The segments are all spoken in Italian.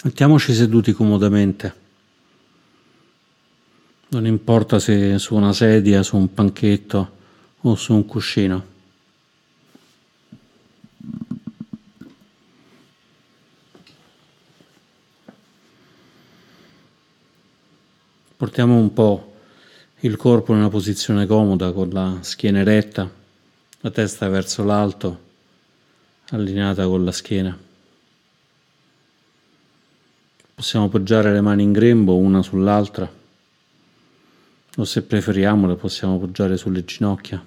Mettiamoci seduti comodamente. Non importa se su una sedia, su un panchetto o su un cuscino. Portiamo un po' il corpo in una posizione comoda con la schiena eretta, la testa verso l'alto, allineata con la schiena. Possiamo appoggiare le mani in grembo una sull'altra o se preferiamo le possiamo appoggiare sulle ginocchia.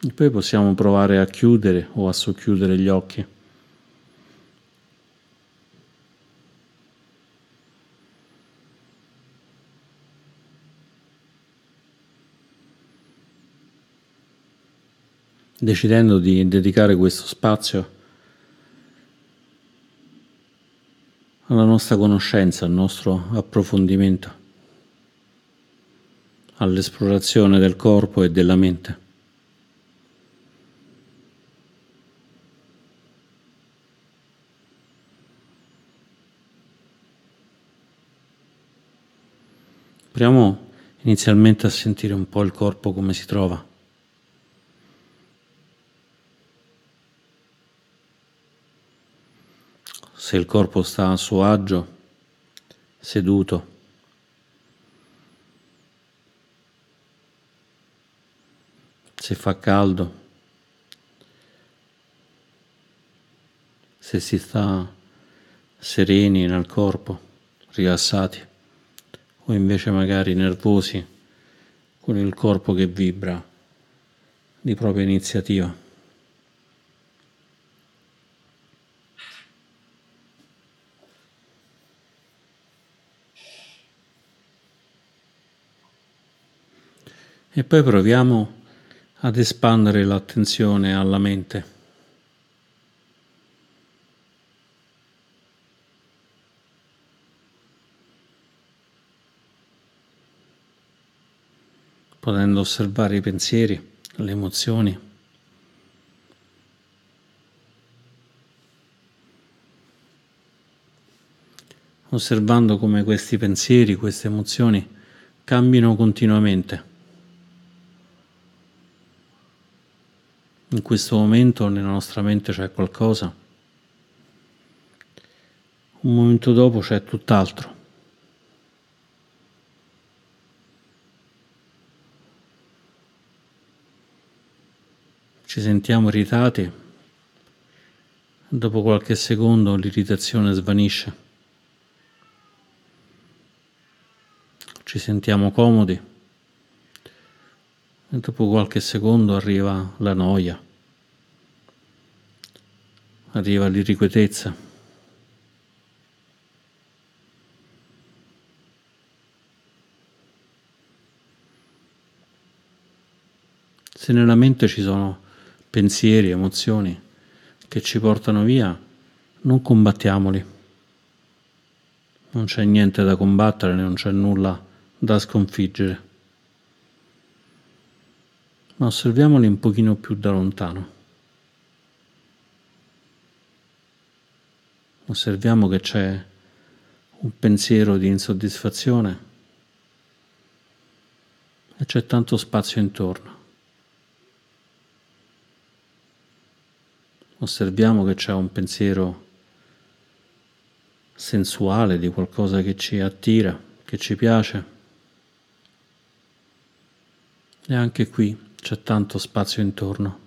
E poi possiamo provare a chiudere o a socchiudere gli occhi. decidendo di dedicare questo spazio alla nostra conoscenza, al nostro approfondimento, all'esplorazione del corpo e della mente. Proviamo inizialmente a sentire un po' il corpo come si trova. Se il corpo sta a suo agio, seduto. Se fa caldo, se si sta sereni nel corpo, rilassati, o invece magari nervosi con il corpo che vibra di propria iniziativa. E poi proviamo ad espandere l'attenzione alla mente. potendo osservare i pensieri, le emozioni. Osservando come questi pensieri, queste emozioni cambino continuamente. In questo momento nella nostra mente c'è qualcosa, un momento dopo c'è tutt'altro. Ci sentiamo irritati, dopo qualche secondo l'irritazione svanisce. Ci sentiamo comodi e dopo qualche secondo arriva la noia, arriva l'irrequietezza. Se nella mente ci sono pensieri, emozioni che ci portano via, non combattiamoli. Non c'è niente da combattere, non c'è nulla da sconfiggere ma osserviamoli un pochino più da lontano. Osserviamo che c'è un pensiero di insoddisfazione e c'è tanto spazio intorno. Osserviamo che c'è un pensiero sensuale di qualcosa che ci attira, che ci piace. E anche qui c'è tanto spazio intorno.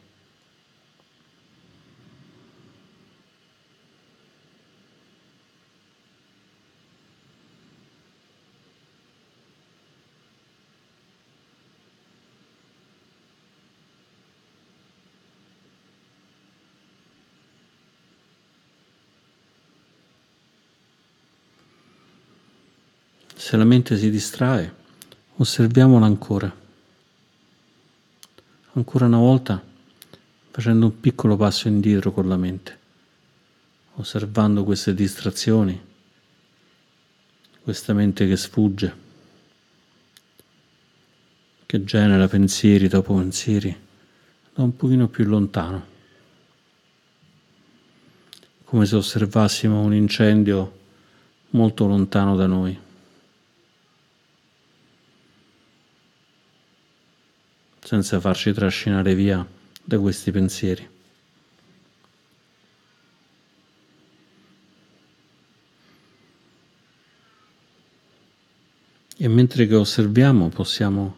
Se la mente si distrae, osserviamola ancora ancora una volta facendo un piccolo passo indietro con la mente, osservando queste distrazioni, questa mente che sfugge, che genera pensieri dopo pensieri da un pochino più lontano. come se osservassimo un incendio molto lontano da noi. Senza farci trascinare via da questi pensieri. E mentre che osserviamo possiamo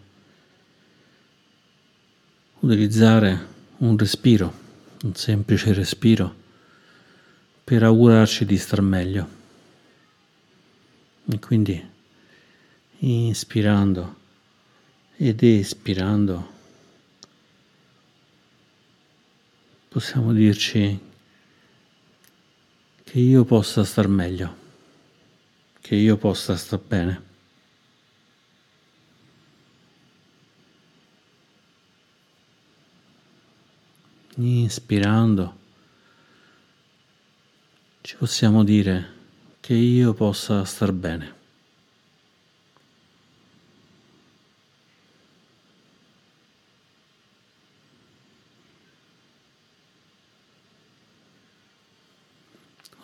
utilizzare un respiro, un semplice respiro, per augurarci di star meglio. E quindi inspirando ed espirando possiamo dirci che io possa star meglio, che io possa star bene. Inspirando ci possiamo dire che io possa star bene.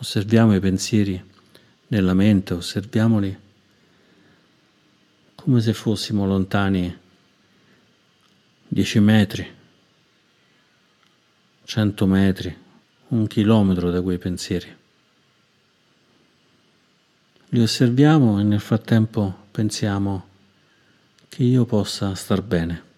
Osserviamo i pensieri nella mente, osserviamoli come se fossimo lontani dieci metri, cento metri, un chilometro da quei pensieri. Li osserviamo e nel frattempo pensiamo che io possa star bene.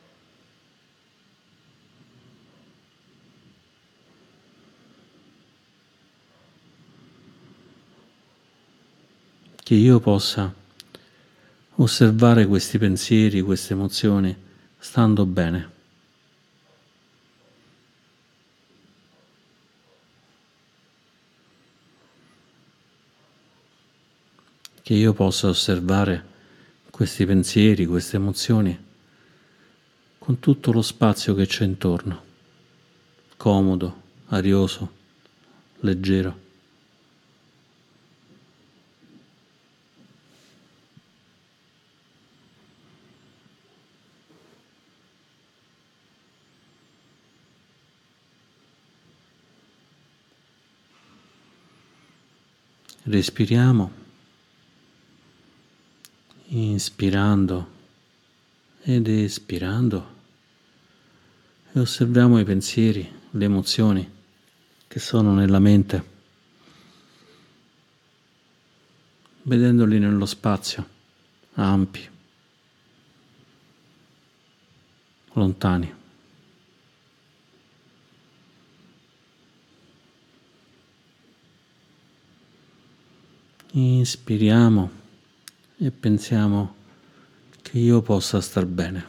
Che io possa osservare questi pensieri, queste emozioni, stando bene. che io possa osservare questi pensieri, queste emozioni con tutto lo spazio che c'è intorno, comodo, arioso, leggero. Respiriamo inspirando ed espirando e osserviamo i pensieri, le emozioni che sono nella mente, vedendoli nello spazio, ampi, lontani. Inspiriamo e pensiamo che io possa star bene.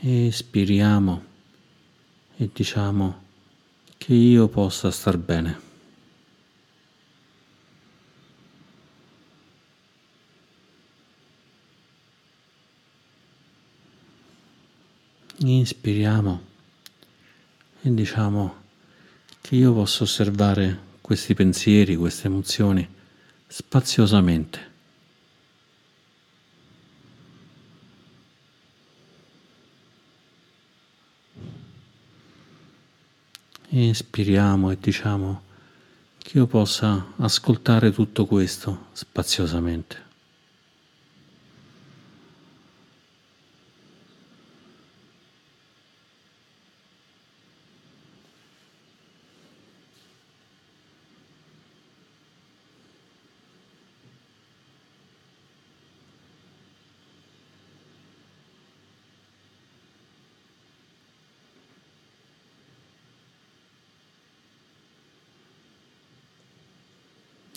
Espiriamo e diciamo che io possa star bene. Inspiriamo e diciamo che io possa osservare questi pensieri, queste emozioni spaziosamente. Inspiriamo e diciamo che io possa ascoltare tutto questo spaziosamente.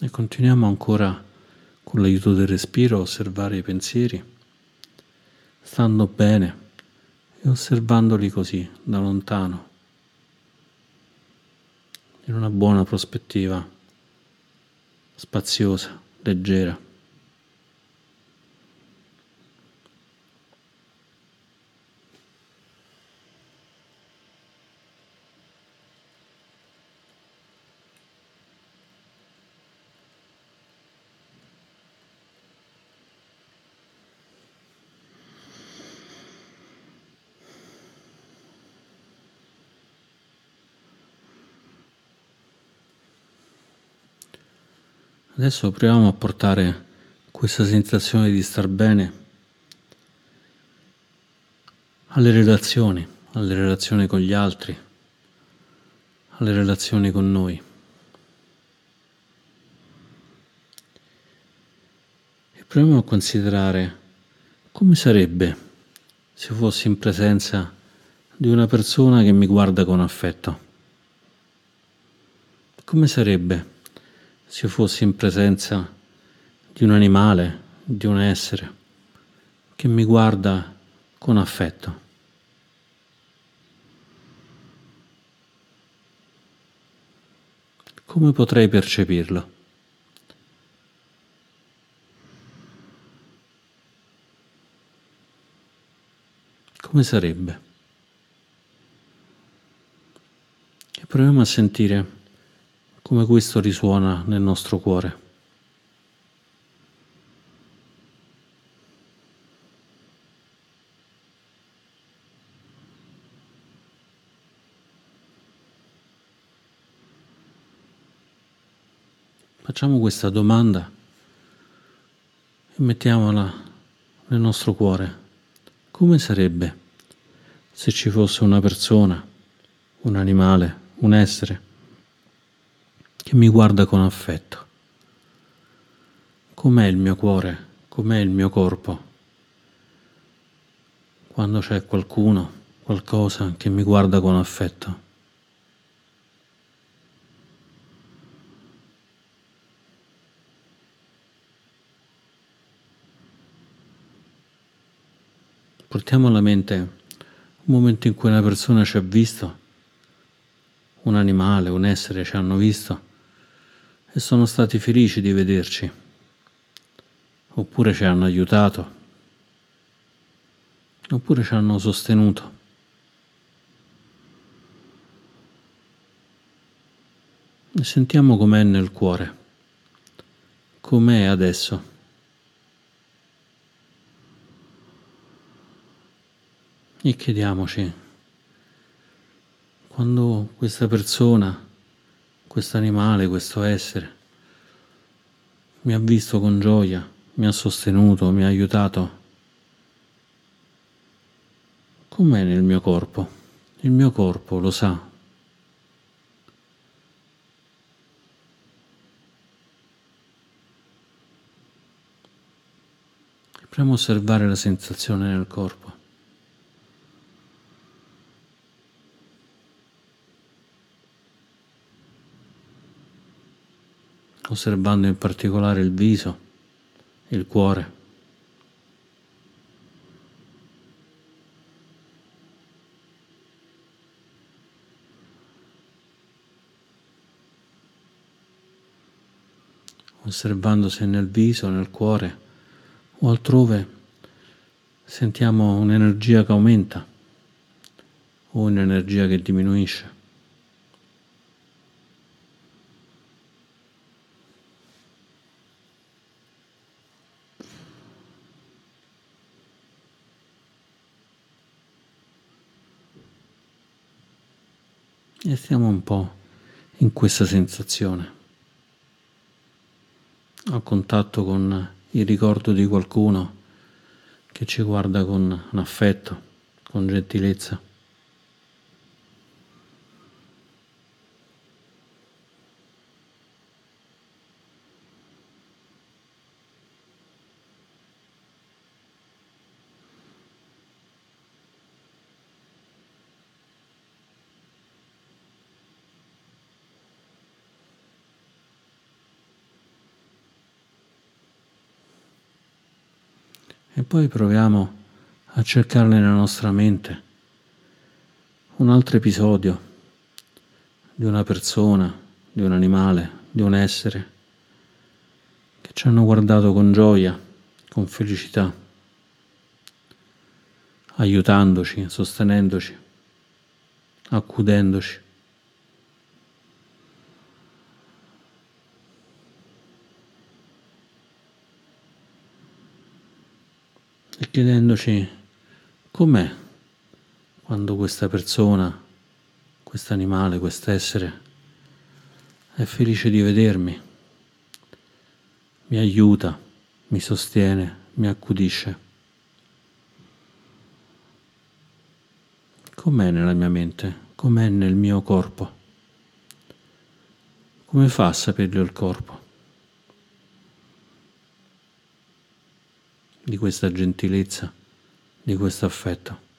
E continuiamo ancora con l'aiuto del respiro a osservare i pensieri, stando bene e osservandoli così, da lontano, in una buona prospettiva, spaziosa, leggera. Adesso proviamo a portare questa sensazione di star bene alle relazioni, alle relazioni con gli altri, alle relazioni con noi. E proviamo a considerare come sarebbe se fossi in presenza di una persona che mi guarda con affetto. Come sarebbe se fossi in presenza di un animale, di un essere che mi guarda con affetto? Come potrei percepirlo? Come sarebbe? E proviamo a sentire come questo risuona nel nostro cuore. Facciamo questa domanda e mettiamola nel nostro cuore. Come sarebbe se ci fosse una persona, un animale, un essere che mi guarda con affetto? Com'è il mio cuore? Com'è il mio corpo? Quando c'è qualcuno, qualcosa che mi guarda con affetto. Portiamo alla mente un momento in cui una persona ci ha visto, un animale, un essere ci hanno visto e sono stati felici di vederci, oppure ci hanno aiutato, oppure ci hanno sostenuto. E sentiamo com'è nel cuore, com'è adesso. E chiediamoci, quando questa persona, questo animale, questo essere, mi ha visto con gioia, mi ha sostenuto, mi ha aiutato, com'è nel mio corpo? Il mio corpo lo sa. Proviamo a osservare la sensazione nel corpo. Osservando in particolare il viso, il cuore. osservando se nel viso, nel cuore o altrove sentiamo un'energia che aumenta o un'energia che diminuisce. Stiamo un po' in questa sensazione, a contatto con il ricordo di qualcuno che ci guarda con affetto, con gentilezza. E poi proviamo a cercare nella nostra mente un altro episodio di una persona, di un animale, di un essere che ci hanno guardato con gioia, con felicità, aiutandoci, sostenendoci, accudendoci. Chiedendoci com'è quando questa persona, questo animale, quest'essere è felice di vedermi, mi aiuta, mi sostiene, mi accudisce. Com'è nella mia mente? Com'è nel mio corpo? Come fa a saperlo il corpo? Di questa gentilezza, di questo affetto.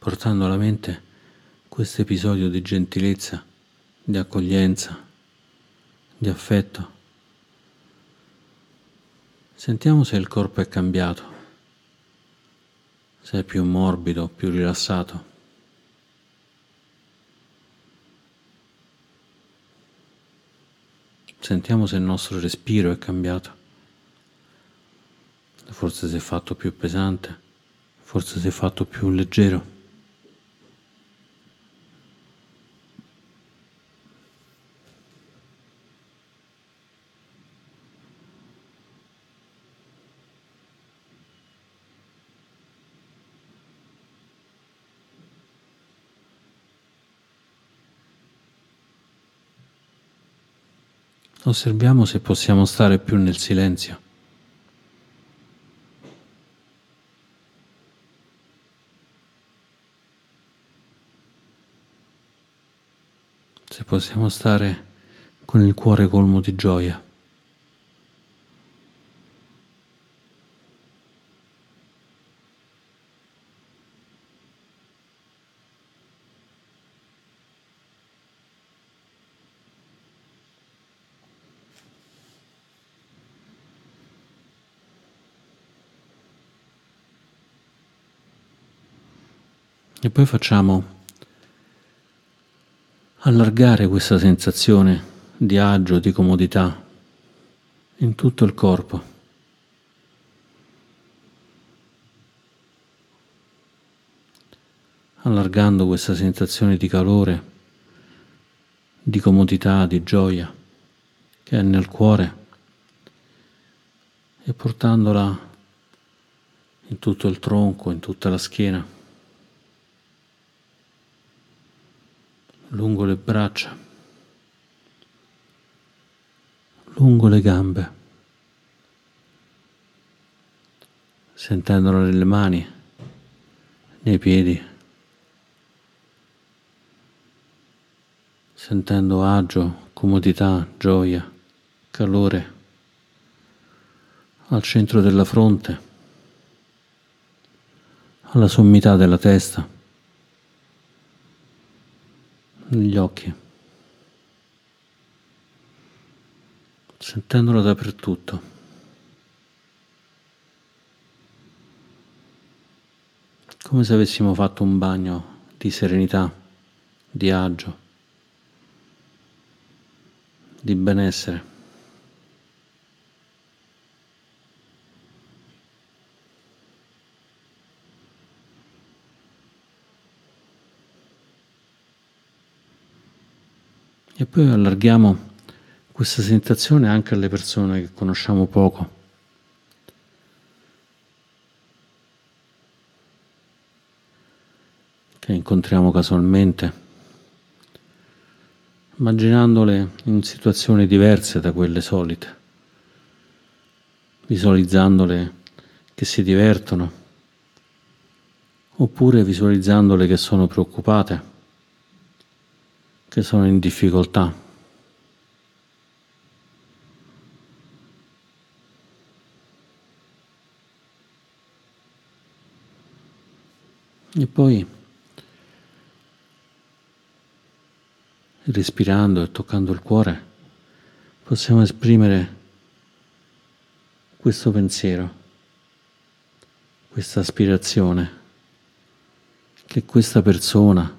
Portando alla mente questo episodio di gentilezza, di accoglienza, di affetto. Sentiamo se il corpo è cambiato, se è più morbido, più rilassato. Sentiamo se il nostro respiro è cambiato. Forse si è fatto più pesante, forse si è fatto più leggero. Osserviamo se possiamo stare più nel silenzio. Se possiamo stare con il cuore colmo di gioia. E poi facciamo allargare questa sensazione di agio, di comodità in tutto il corpo. Allargando questa sensazione di calore, di comodità, di gioia che è nel cuore e portandola in tutto il tronco, in tutta la schiena. Lungo le braccia, lungo le gambe, sentendolo nelle mani, nei piedi, sentendo agio, comodità, gioia, calore al centro della fronte, alla sommità della testa negli occhi, sentendolo dappertutto. Come se avessimo fatto un bagno di serenità, di agio, di benessere. Poi allarghiamo questa sensazione anche alle persone che conosciamo poco. che incontriamo casualmente, immaginandole in situazioni diverse da quelle solite, visualizzandole che si divertono, oppure visualizzandole che sono preoccupate che sono in difficoltà. E poi, respirando e toccando il cuore, possiamo esprimere questo pensiero. questa aspirazione che questa persona,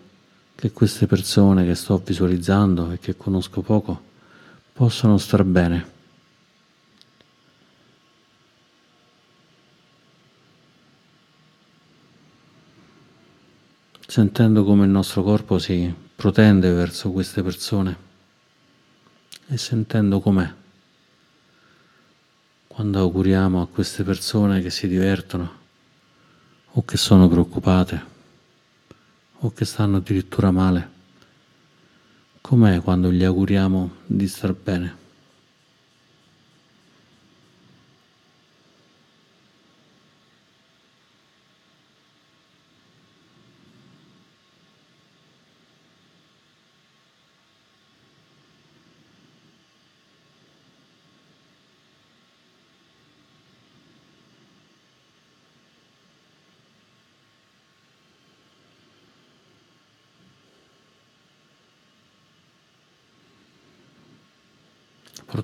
che queste persone che sto visualizzando e che conosco poco possano star bene. Sentendo come il nostro corpo si protende verso queste persone e sentendo com'è quando auguriamo a queste persone che si divertono o che sono preoccupate o che stanno addirittura male. Com'è quando gli auguriamo di star bene?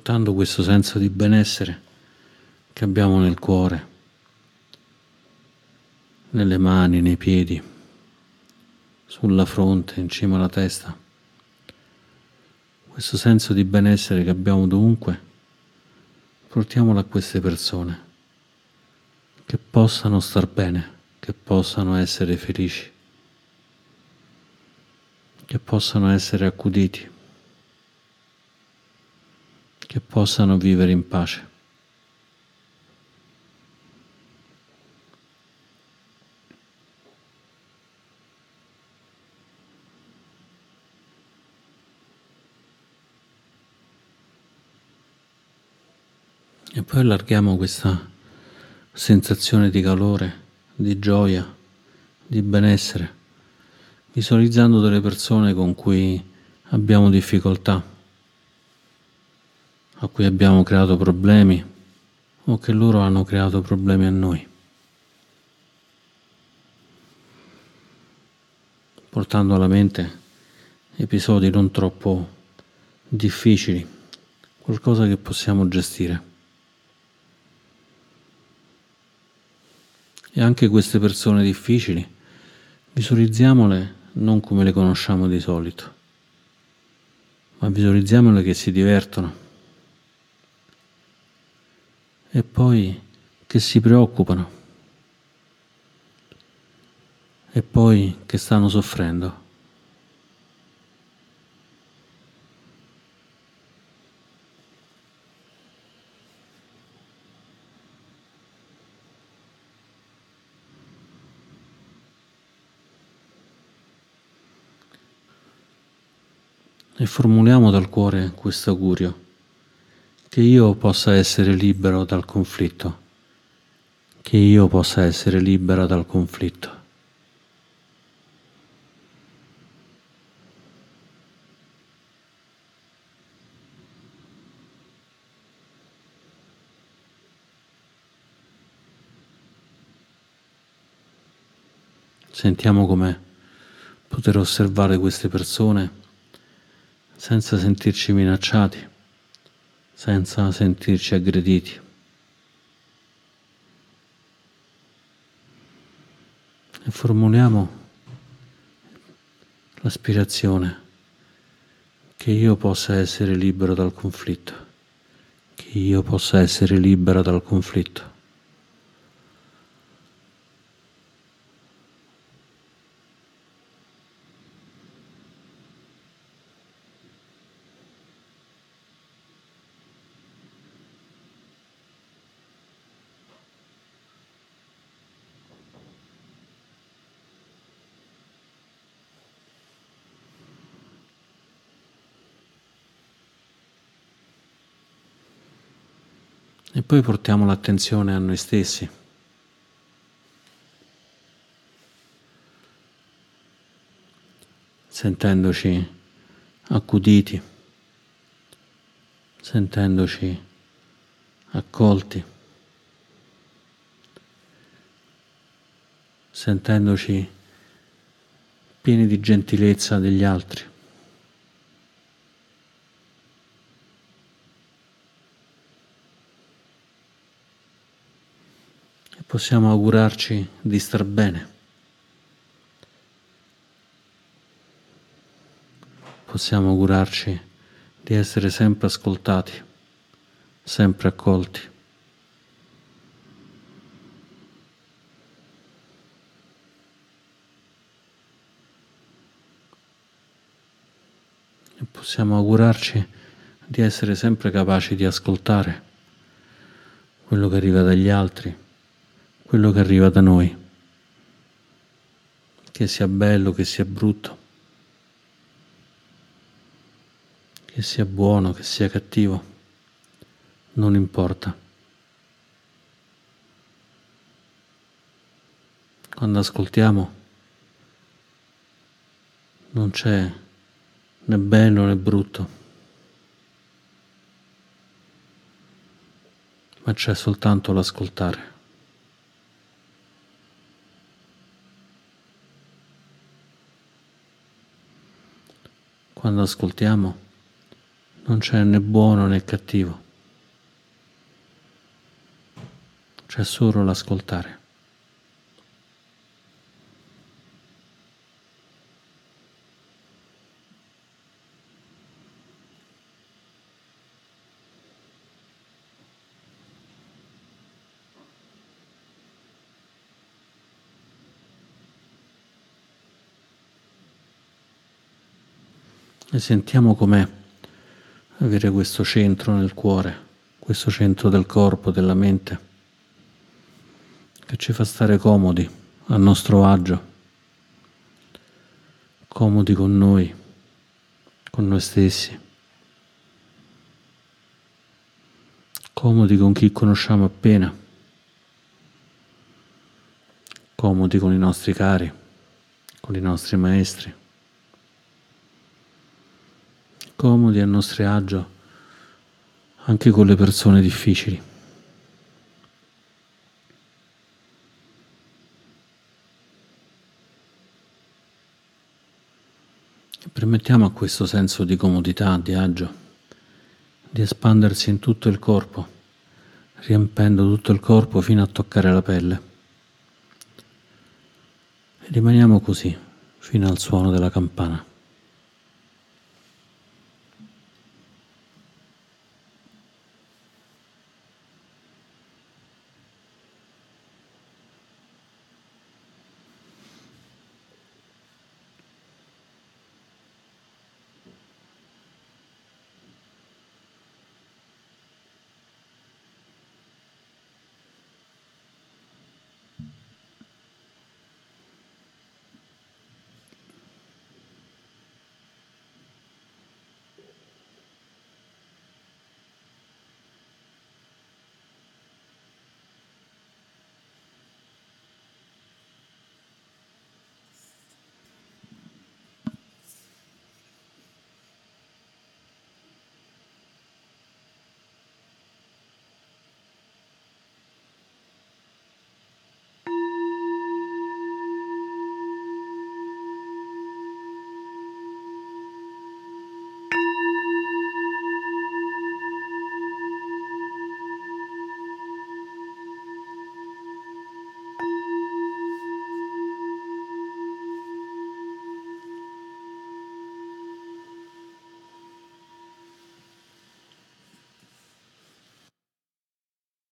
Portando questo senso di benessere che abbiamo nel cuore, nelle mani, nei piedi, sulla fronte, in cima alla testa. Questo senso di benessere che abbiamo dovunque, portiamolo a queste persone, che possano star bene, che possano essere felici, che possano essere accuditi che possano vivere in pace. E poi allarghiamo questa sensazione di calore, di gioia, di benessere, visualizzando delle persone con cui abbiamo difficoltà a cui abbiamo creato problemi o che loro hanno creato problemi a noi, portando alla mente episodi non troppo difficili, qualcosa che possiamo gestire. E anche queste persone difficili, visualizziamole non come le conosciamo di solito, ma visualizziamole che si divertono e poi che si preoccupano e poi che stanno soffrendo. E formuliamo dal cuore questo augurio che io possa essere libero dal conflitto, che io possa essere libera dal conflitto. Sentiamo com'è poter osservare queste persone senza sentirci minacciati senza sentirci aggrediti. E formuliamo l'aspirazione che io possa essere libero dal conflitto, che io possa essere libera dal conflitto. E poi portiamo l'attenzione a noi stessi. sentendoci accuditi, sentendoci accolti, sentendoci pieni di gentilezza degli altri. Possiamo augurarci di star bene. Possiamo augurarci di essere sempre ascoltati, sempre accolti. E possiamo augurarci di essere sempre capaci di ascoltare quello che arriva dagli altri quello che arriva da noi, che sia bello, che sia brutto, che sia buono, che sia cattivo, non importa. Quando ascoltiamo non c'è né bello né brutto, ma c'è soltanto l'ascoltare. Quando ascoltiamo non c'è né buono né cattivo, c'è solo l'ascoltare. E sentiamo com'è avere questo centro nel cuore, questo centro del corpo, della mente, che ci fa stare comodi, a nostro agio, comodi con noi, con noi stessi, comodi con chi conosciamo appena, comodi con i nostri cari, con i nostri maestri comodi a nostro agio anche con le persone difficili. E permettiamo a questo senso di comodità, di agio, di espandersi in tutto il corpo, riempendo tutto il corpo fino a toccare la pelle. E rimaniamo così fino al suono della campana.